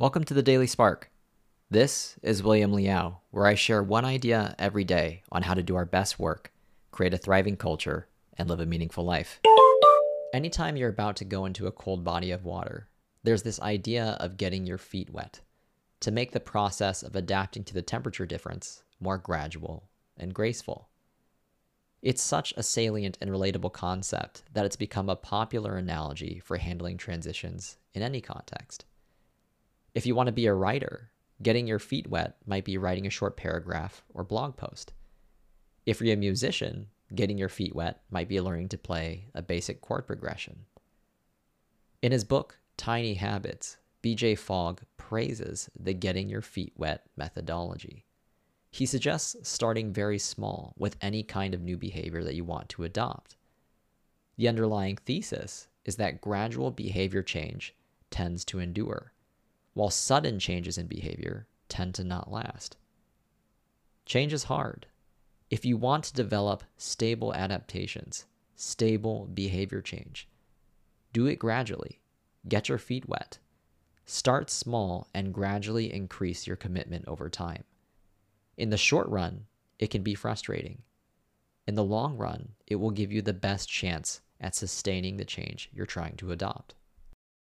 Welcome to the Daily Spark. This is William Liao, where I share one idea every day on how to do our best work, create a thriving culture, and live a meaningful life. Anytime you're about to go into a cold body of water, there's this idea of getting your feet wet to make the process of adapting to the temperature difference more gradual and graceful. It's such a salient and relatable concept that it's become a popular analogy for handling transitions in any context. If you want to be a writer, getting your feet wet might be writing a short paragraph or blog post. If you're a musician, getting your feet wet might be learning to play a basic chord progression. In his book, Tiny Habits, BJ Fogg praises the getting your feet wet methodology. He suggests starting very small with any kind of new behavior that you want to adopt. The underlying thesis is that gradual behavior change tends to endure, while sudden changes in behavior tend to not last. Change is hard. If you want to develop stable adaptations, stable behavior change, do it gradually. Get your feet wet. Start small and gradually increase your commitment over time. In the short run, it can be frustrating. In the long run, it will give you the best chance at sustaining the change you're trying to adopt.